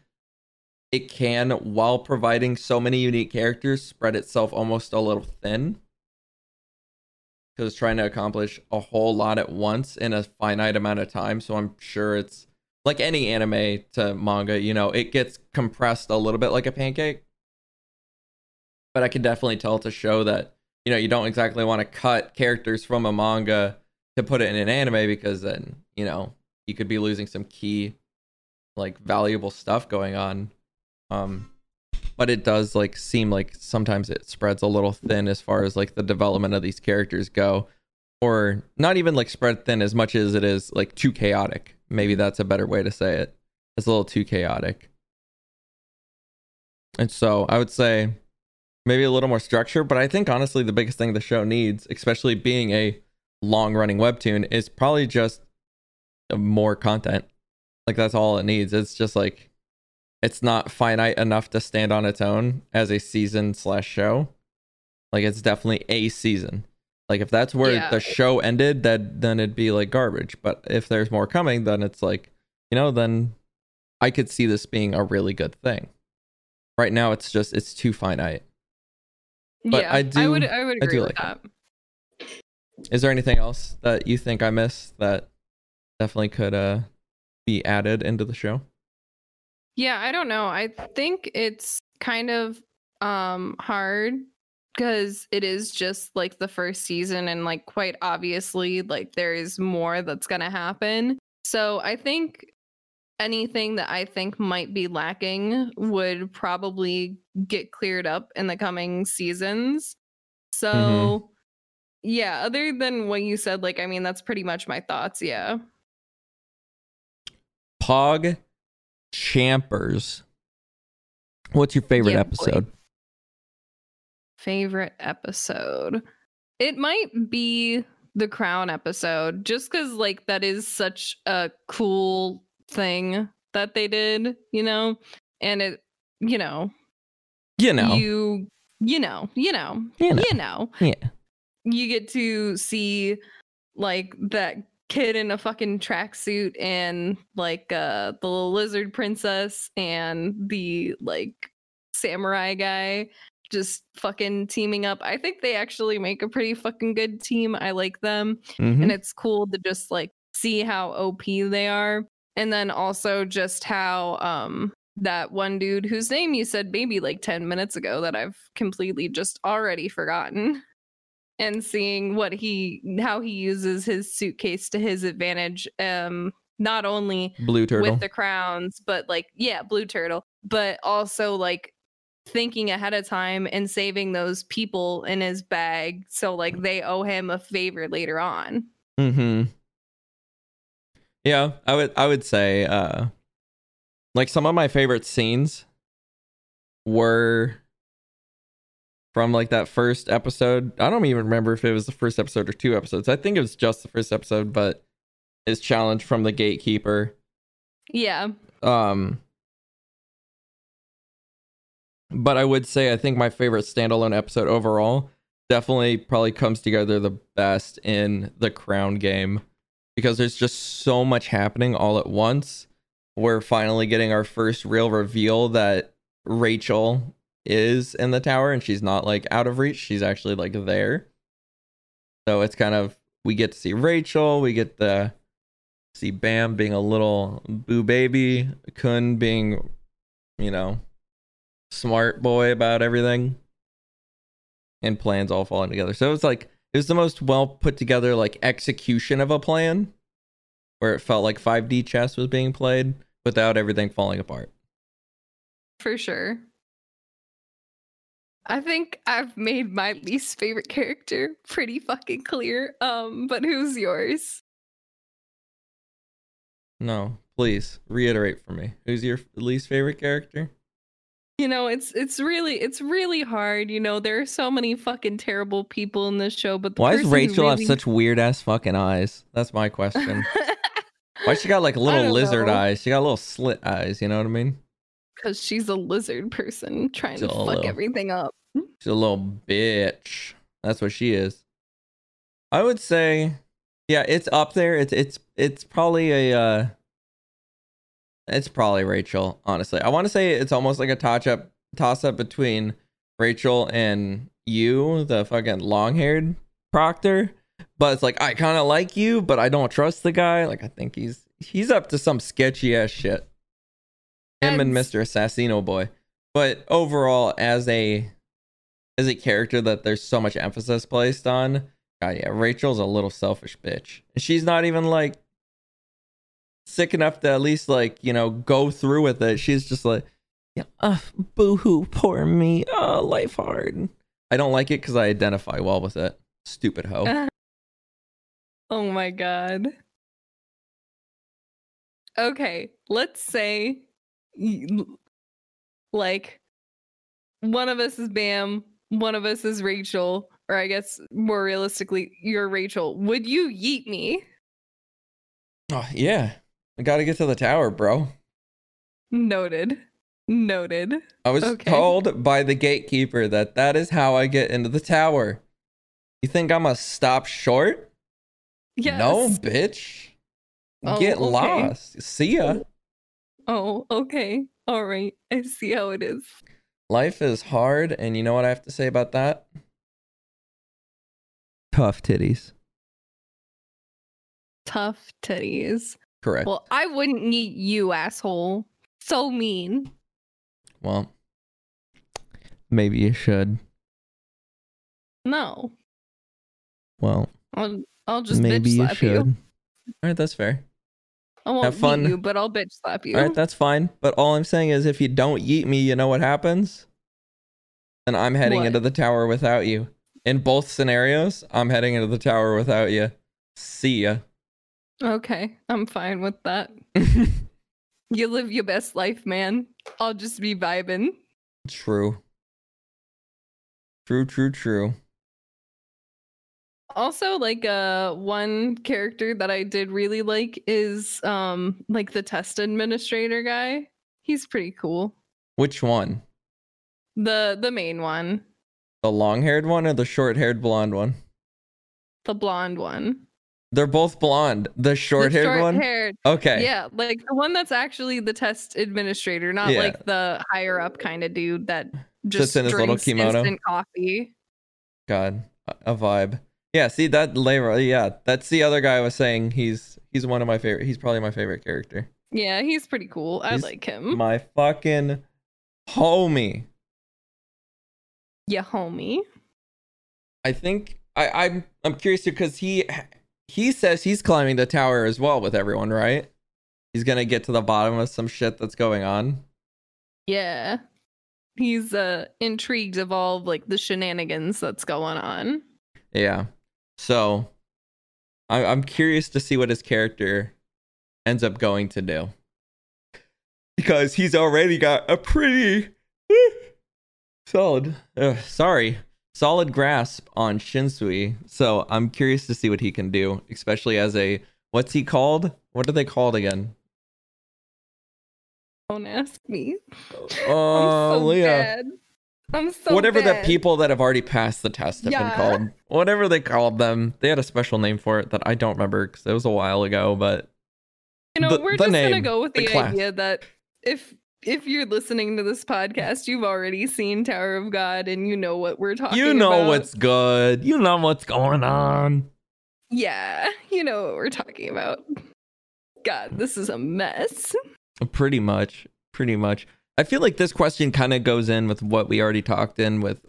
it can, while providing so many unique characters, spread itself almost a little thin. Because trying to accomplish a whole lot at once in a finite amount of time. So I'm sure it's like any anime to manga, you know, it gets compressed a little bit like a pancake. But I can definitely tell to show that, you know, you don't exactly want to cut characters from a manga to put it in an anime because then, you know, you could be losing some key like valuable stuff going on. Um but it does like seem like sometimes it spreads a little thin as far as like the development of these characters go or not even like spread thin as much as it is like too chaotic. Maybe that's a better way to say it. It's a little too chaotic. And so I would say maybe a little more structure, but I think honestly the biggest thing the show needs, especially being a long running webtoon, is probably just uh, more content. Like that's all it needs. It's just like it's not finite enough to stand on its own as a season slash show. Like it's definitely a season. Like if that's where Yeah. the show ended, that then it'd be like garbage. But if there's more coming, then it's like, you know, then I could see this being a really good thing. Right now, it's just it's too finite. But yeah, I do- I would I would I agree do with like that. Is there anything else that you think I missed that definitely could uh be added into the show? Yeah, I don't know. I think it's kind of um hard because it is just like the first season and like quite obviously like there is more that's going to happen. So I think anything that I think might be lacking would probably get cleared up in the coming seasons. So yeah, other than what you said like I mean that's pretty much my thoughts, yeah. Pog Champers. What's your favorite Yeah, boy. episode? Favorite episode. It might be the crown episode just cuz like that is such a cool thing that they did, you know? And it you know, You know. you you know, you know, You know. you know. yeah. you get to see like that kid in a fucking tracksuit and like uh the little lizard princess and the like samurai guy just fucking teaming up. I think they actually make a pretty fucking good team. I like them Mhm. and it's cool to just like see how OP they are. And then also just how um that one dude whose name you said maybe like 10 minutes ago that I've completely just already forgotten and seeing what he how he uses his suitcase to his advantage um not only Blue turtle. with the crowns but like yeah blue turtle but also like thinking ahead of time and saving those people in his bag so like they owe him a favor later on Mm-hmm. Yeah, I would I would say uh like some of my favorite scenes were from like that first episode. I don't even remember if it was the first episode or two episodes. I think it was just the first episode, but his challenge from the gatekeeper. yeah Um but I would say I think my favorite standalone episode overall definitely probably comes together the best in the crown game because there's just so much happening all at once. We're finally getting our first real reveal that Rachel is in the tower and she's not like out of reach, she's actually like there. So it's kind of we get to see Rachel, we get the see Bam being a little boo baby, Khun being, you know, smart boy about everything, and plans all falling together. So it was like it was the most well put together like execution of a plan, where it felt like 5D chess was being played without everything falling apart. for sure i think i've made my least favorite character pretty fucking clear um but who's yours No, please reiterate for me. Who's your least favorite character? you know it's it's really it's really hard you know there are so many fucking terrible people in this show but the Why does Rachel have such weird ass fucking eyes? That's my question. Why she got like little lizard know. eyes? She got little slit eyes. You know what I mean? Because she's a lizard person trying to She's a fuck little- everything up She's a little bitch. That's what she is. I would say, yeah, it's up there. It's it's it's probably a. uh It's probably Rachel. Honestly, I want to say it's almost like a toss up toss up between Rachel and you, the fucking long haired Proctor. But it's like I kind of like you, but I don't trust the guy. Like I think he's he's up to some sketchy ass shit. Him and Mr. Assassino boy. But overall, as a as a character that there's so much emphasis placed on, God yeah, Rachel's a little selfish bitch. She's not even like sick enough to at least like you know go through with it. She's just like, yeah, uh, boo hoo, poor me. Oh, life hard. I don't like it because I identify well with it. Stupid hoe. oh my god okay let's say like one of us is bam one of us is rachel or i guess more realistically you're rachel would you yeet me Oh yeah, I gotta get to the tower, bro. noted noted I was Okay. told by the gatekeeper that that is how I get into the tower. You think I'm gonna stop short? yes No, bitch. Oh, Get okay. lost. See ya. Oh okay all right i see how it is Life is hard, and you know what I have to say about that? Tough titties. tough titties Correct. Well, well i wouldn't eat you asshole so mean Well, maybe you should. no Well, I'll I'll just maybe bitch you slap should. you. All right, that's fair. I won't Have fun. eat you, but I'll bitch slap you. All right, that's fine. But all I'm saying is, if you don't yeet me, you know what happens? Then I'm heading What? into the tower without you. In both scenarios, I'm heading into the tower without you. See ya. okay, I'm fine with that. You live your best life, man. I'll just be vibing. True. True, true, true. Also, like uh one character that I did really like is um like the test administrator guy. He's pretty cool. Which one? The the main one. The long haired one or the short haired blonde one? The blonde one. They're both blonde. The short haired one? Short-haired. Okay. Yeah, like the one that's actually the test administrator, not Yeah. like the higher up kind of dude that just Sits in his little drinks kimono. instant coffee. God, a vibe. Yeah, see that Lero, yeah, that's the other guy I was saying he's he's one of my favorite. He's probably my favorite character. Yeah, he's pretty cool. I He's like him. My fucking homie. yeah, homie. I think I I'm I'm curious because he he says he's climbing the tower as well with everyone, right? He's gonna get to the bottom of some shit that's going on. Yeah. He's uh intrigued of all of, like the shenanigans that's going on. Yeah. So I, I'm curious to see what his character ends up going to do. Because he's already got a pretty solid, uh, sorry, solid grasp on Shinsu. So I'm curious to see what he can do, especially as a, what's he called? What are they called again? Don't ask me. Oh, so Leah. bad. I'm so Whatever the people that have already passed the test have been called. Whatever they called them. They had a special name for it that I don't remember because it was a while ago, but You know, the- we're the just gonna go with the the, idea that if if you're listening to this podcast, you've already seen Tower of God and you know what we're talking about. you know about. what's good. You know what's going on. Yeah, you know what we're talking about. God, this is a mess. Pretty much. Pretty much. I feel like this question kind of goes in with what we already talked in with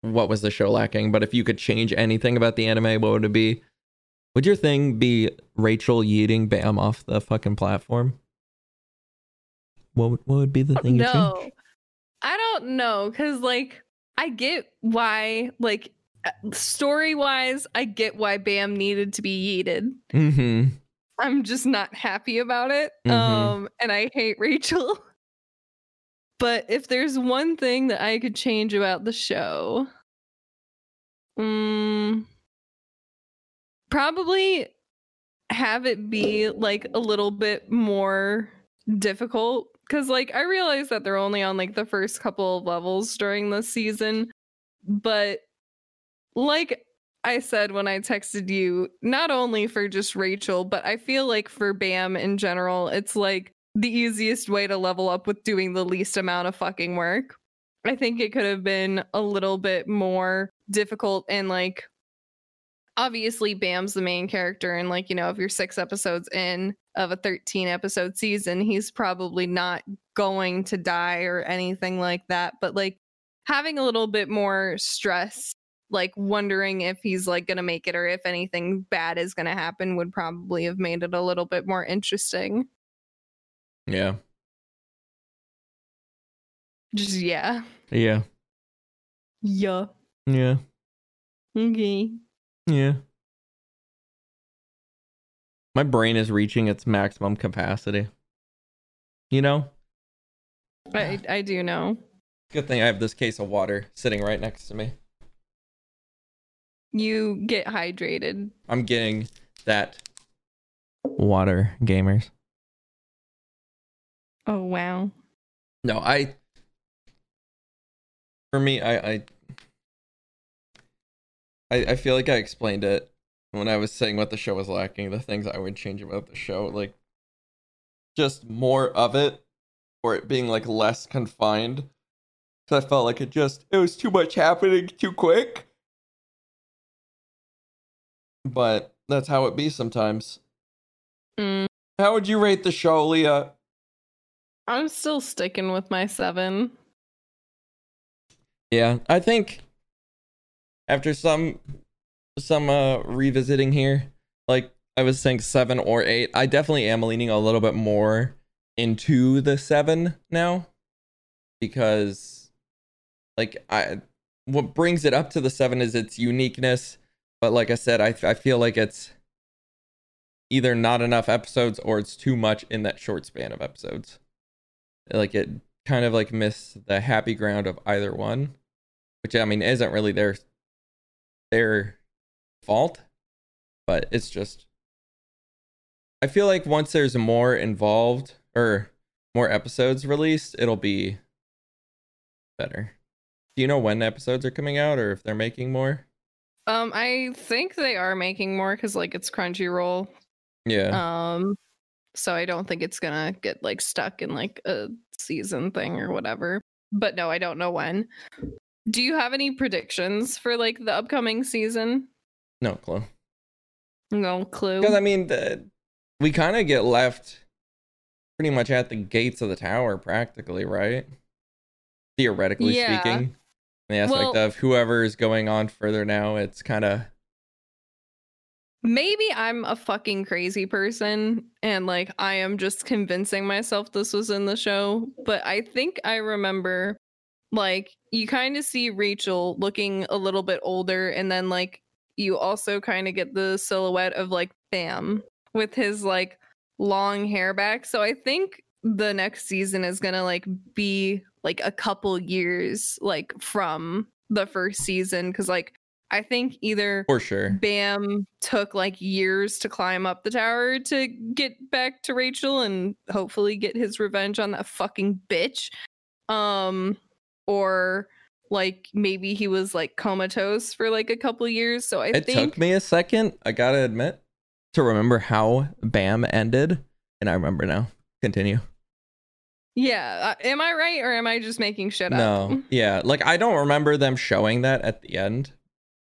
what was the show lacking. But if you could change anything about the anime, what would it be? Would your thing be Rachel yeeting Bam off the fucking platform? What would, what would be the thing you no, change? I don't know because like I get why like story wise, I get why Bam needed to be yeeted. Mm-hmm. I'm just not happy about it. Mhm. Um, and I hate Rachel. But if there's one thing that I could change about the show, mm, probably have it be like a little bit more difficult. Cause like I realize that they're only on like the first couple of levels during the season, but like I said when I texted you, not only for just Rachel, but I feel like for BAM in general, it's like the easiest way to level up with doing the least amount of fucking work. I think it could have been a little bit more difficult and like obviously Bam's the main character and like you know if you're 6 episodes in of a 13 episode season he's probably not going to die or anything like that but like having a little bit more stress like wondering if he's like going to make it or if anything bad is going to happen would probably have made it a little bit more interesting. Yeah. Just yeah. Yeah. Yeah. Yeah. Okay. Yeah. My brain is reaching its maximum capacity. You know? I I do know. Good thing I have this case of water sitting right next to me. You get hydrated. I'm getting that water gamers. Oh wow. No, I for me I I I, feel like I explained it when I was saying what the show was lacking, the things I would change about the show, like just more of it or it being like less confined. Cause I felt like it just it was too much happening too quick. But that's how it be sometimes. Mm, How would you rate the show, Leah? I'm still sticking with my seven. Yeah, I think after some some uh revisiting here, like I was saying seven or eight, I definitely am leaning a little bit more into the seven now because like I what brings it up to the seven is its uniqueness, but like I said, I I feel like it's either not enough episodes or it's too much in that short span of episodes. Like it kind of like missed the happy ground of either one, which I mean isn't really their their fault, but it's just I feel like once there's more involved or more episodes released, it'll be better. Do you know when episodes are coming out or if they're making more? Um, I think they are making more because like it's Crunchyroll. Yeah. Um, so I don't think it's gonna get like stuck in like a season thing or whatever. But no, I don't know when. Do you have any predictions for like the upcoming season? no clue. No clue. Because I mean, the, we kind of get left pretty much at the gates of the tower, practically, right? Theoretically Yeah. speaking, the aspect Well- of whoever is going on further now, it's kind of Maybe I'm a fucking crazy person and like I am just convincing myself this was in the show, but I think I remember like you kind of see Rachel looking a little bit older and then like you also kind of get the silhouette of like Bam with his like long hair back. So I think the next season is going to like be like a couple years like from the first season cuz like I think either for sure. Bam took like years to climb up the tower to get back to Rachel and hopefully get his revenge on that fucking bitch. Um or like maybe he was like comatose for like a couple years. So I think It think took me a second, I gotta admit, to remember how Bam ended, and I remember now. Continue. yeah, uh, am I right or am I just making shit up? No, yeah, like I don't remember them showing that at the end,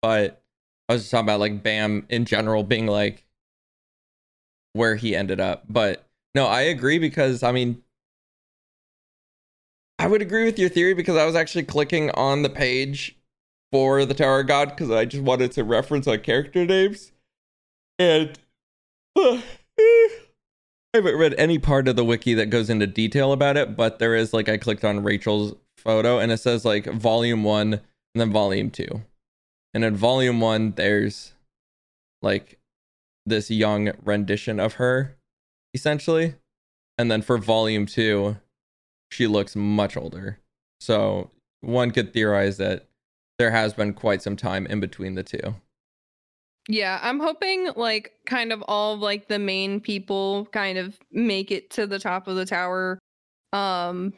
but I was just talking about like Bam in general being like where he ended up. But no, I agree because I mean, I would agree with your theory because I was actually clicking on the page for the Tower of God because I just wanted to reference like character names, and I haven't read any part of the wiki that goes into detail about it, but there is like I clicked on Rachel's photo and it says like volume one and then volume two. And in volume one, there's like this young rendition of her, essentially. And then for volume two, she looks much older. So one could theorize that there has been quite some time in between the two. Yeah, I'm hoping like kind of all of like the main people kind of make it to the top of the tower um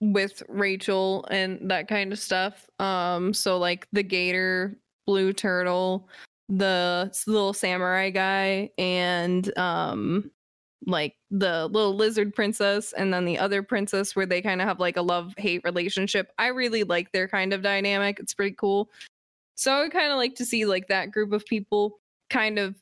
with Rachel and that kind of stuff. Um so like the gator, blue turtle, the little samurai guy and um like the little lizard princess and then the other princess where they kind of have like a love hate relationship. I really like their kind of dynamic. It's pretty cool. So I would kind of like to see like that group of people kind of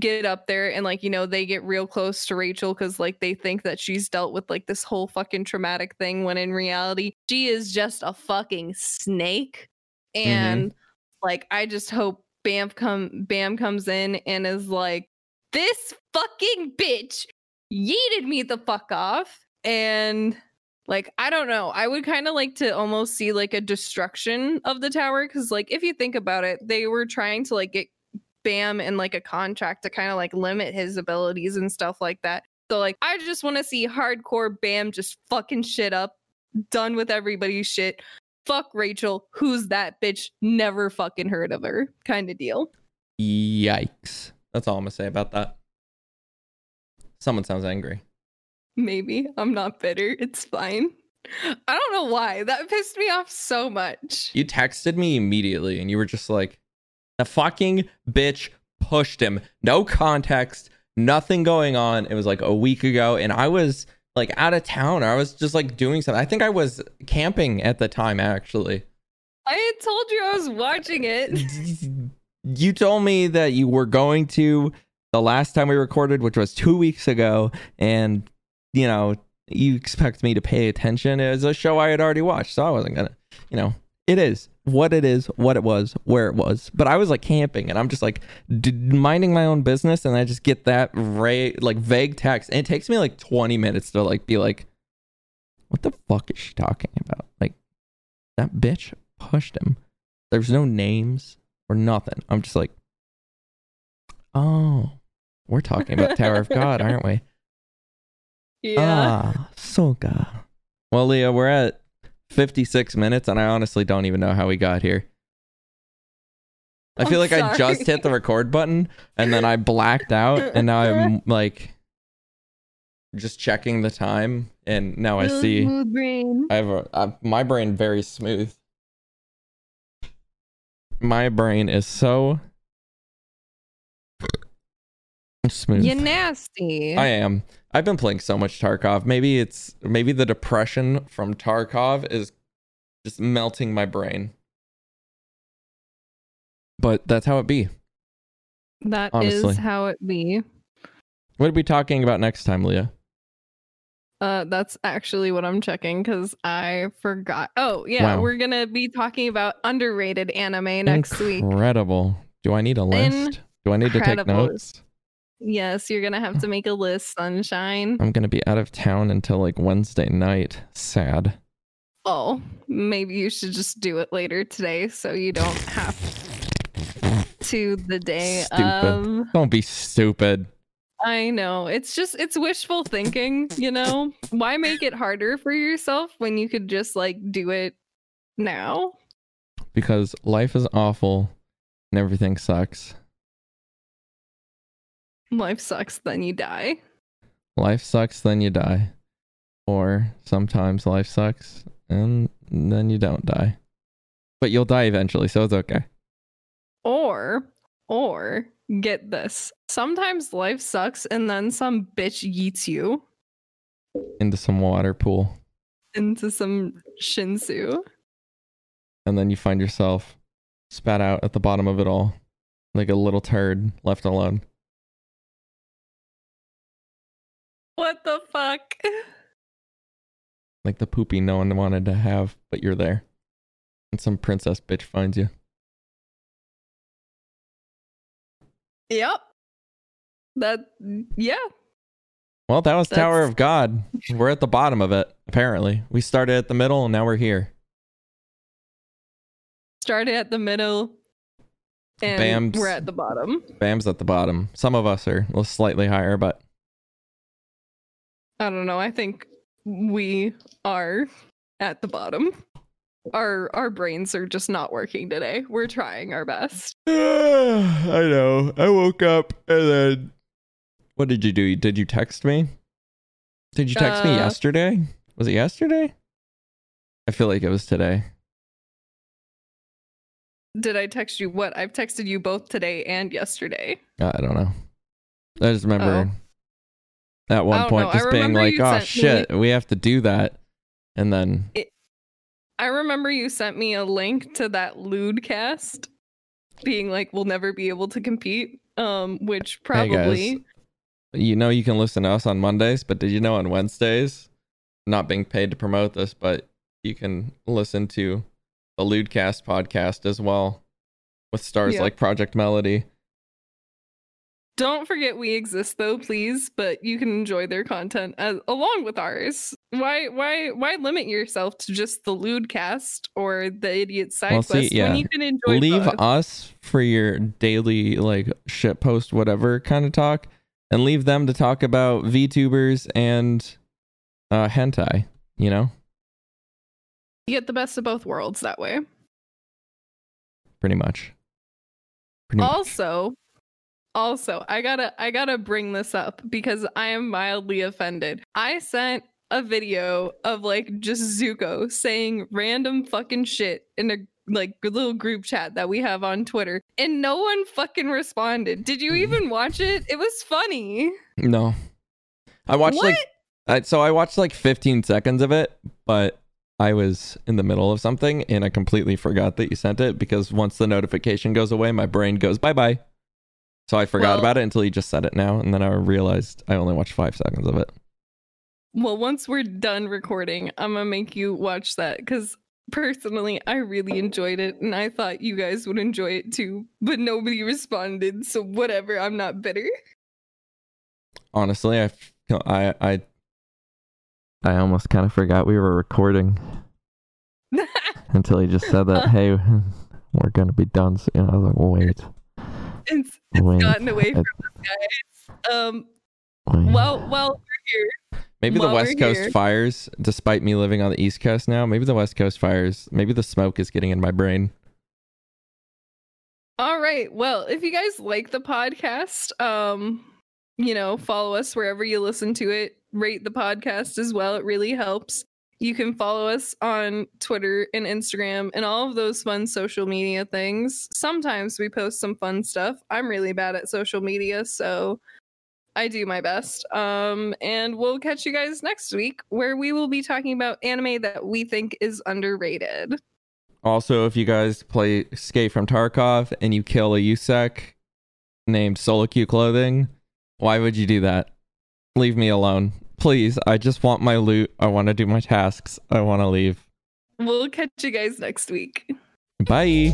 get up there and like you know they get real close to Rachel cuz like they think that she's dealt with like this whole fucking traumatic thing when in reality she is just a fucking snake. Mm-hmm. And like I just hope Bam come Bam comes in and is like this fucking bitch yeeted me the fuck off. And like i don't know. I would kind of like to almost see like a destruction of the tower because like if you think about it they were trying to like get bam in like a contract to kind of like limit his abilities and stuff like that so like i just want to see hardcore bam just fucking shit up done with everybody's shit fuck rachel who's that bitch never fucking heard of her kind of deal Yikes. That's all I'm gonna say about that. Someone sounds angry. Maybe. I'm not bitter. It's fine. I don't know why. That pissed me off so much. You texted me immediately and you were just like, the fucking bitch pushed him. No context, nothing going on. It was like a week ago, and I was like out of town. Or I was just like doing something. I think I was camping at the time, actually. I had told you I was watching it. you told me that you were going to the last time we recorded, which was two weeks ago, and you know, you expect me to pay attention. It was a show I had already watched, so I wasn't gonna, you know, it is what it is, what it was, where it was. But I was like camping, and I'm just like d- minding my own business, and I just get that ra- like vague text, and it takes me like 20 minutes to like be like, what the fuck is she talking about? Like that bitch pushed him. There's no names or nothing. I'm just like, oh, we're talking about Tower of God, aren't we? yeah. Ah, Soga. Well, Leah, we're at 56 minutes, and I honestly don't even know how we got here. I feel I'm like I just hit the record button and then I blacked out, and now I'm like just checking the time, and now I see brain. I have a I, my brain very smooth. My brain is so smooth. You nasty. I am. I've been playing so much Tarkov. Maybe it's maybe the depression from Tarkov is just melting my brain. But that's how it be. That is honestly. how it be. What are we talking about next time, Leah? Uh, that's actually what I'm checking because I forgot. Oh yeah, Wow. we're gonna be talking about underrated anime next week. Incredible. Do I need a list? Do I need to take notes? Yes, you're gonna have to make a list, sunshine. I'm gonna be out of town until like Wednesday night. Sad. Oh, maybe you should just do it later today so you don't have to the day Stupid. of. Don't be stupid. I know. It's just it's wishful thinking, you know? Why make it harder for yourself when you could just like do it now? Because life is awful and everything sucks. Life sucks, then you die. Life sucks, then you die. Or sometimes life sucks and then you don't die. But you'll die eventually, so it's okay. Or or get this. Sometimes life sucks and then some bitch yeets you Into some water pool. into some shinsu. And then you find yourself spat out at the bottom of it all. Like a little turd left alone. What the fuck? Like the poopy no one wanted to have, but you're there. And some princess bitch finds you. Yep. That yeah. Well, that was Tower of God. We're at the bottom of it, apparently. We started at the middle and now we're here. Started at the middle and Bam's- we're at the bottom. Bam's at the bottom. Some of us are a little slightly higher, but I don't know. I think we are at the bottom. Our our brains are just not working today. We're trying our best. I know. I woke up and then. What did you do? Did you text me? Did you text me Uh, yesterday? Was it yesterday? I feel like it was today. Did I text you what? I've texted you both today and yesterday. I don't know. I just remember at one point know. Just being like, oh sent me- shit, we have to do that. And then, I remember you sent me a link to that lewd cast being like we'll never be able to compete. Um, which Hey, probably you know, you can listen to us on Mondays, but did you know on Wednesdays, not being paid to promote this, but you can listen to the Lewdcast podcast as well with stars Yeah. like Project Melody. Don't forget we exist though, please, but you can enjoy their content as along with ours. Why why why limit yourself to just the lewd cast or the idiot side Well, see, yeah. when you can enjoy Leave both? us for your daily like shit post whatever kind of talk and leave them to talk about VTubers and uh hentai, you know? You get the best of both worlds that way. Pretty much. Pretty much. Also, I gotta I gotta bring this up because I am mildly offended. I sent a video of like just Zuko saying random fucking shit in a like little group chat that we have on Twitter, and no one fucking responded. Did you even watch it? It was funny. No. I watched like I, so I watched like 15 seconds of it, but I was in the middle of something and I completely forgot that you sent it because once the notification goes away, my brain goes bye bye. So I forgot Well- about it until you just said it now, and then I realized I only watched five seconds of it. Well, once we're done recording, I'm gonna make you watch that because personally, I really enjoyed it and I thought you guys would enjoy it too, but nobody responded. So, whatever, I'm not bitter. Honestly, I I I I almost kind of forgot we were recording until he just said that. Uh. hey, we're gonna be done soon. I was like, wait, it's it's wait, gotten away from us, guys. Um, well, well, we're here. Maybe the West Coast here- fires, despite me living on the East Coast now, maybe the West Coast fires, maybe the smoke is getting in my brain. All right. Well, if you guys like the podcast, um, you know, follow us wherever you listen to it. Rate the podcast as well. It really helps. You can follow us on Twitter and Instagram and all of those fun social media things. Sometimes we post some fun stuff. I'm really bad at social media, so I do my best. Um, and we'll catch you guys next week where we will be talking about anime that we think is underrated. Also, if you guys play Escape from Tarkov and you kill a USEC named Solo Q Clothing, why would you do that? Leave me alone. Please, I just want my loot. I want to do my tasks. I want to leave. We'll catch you guys next week. Bye.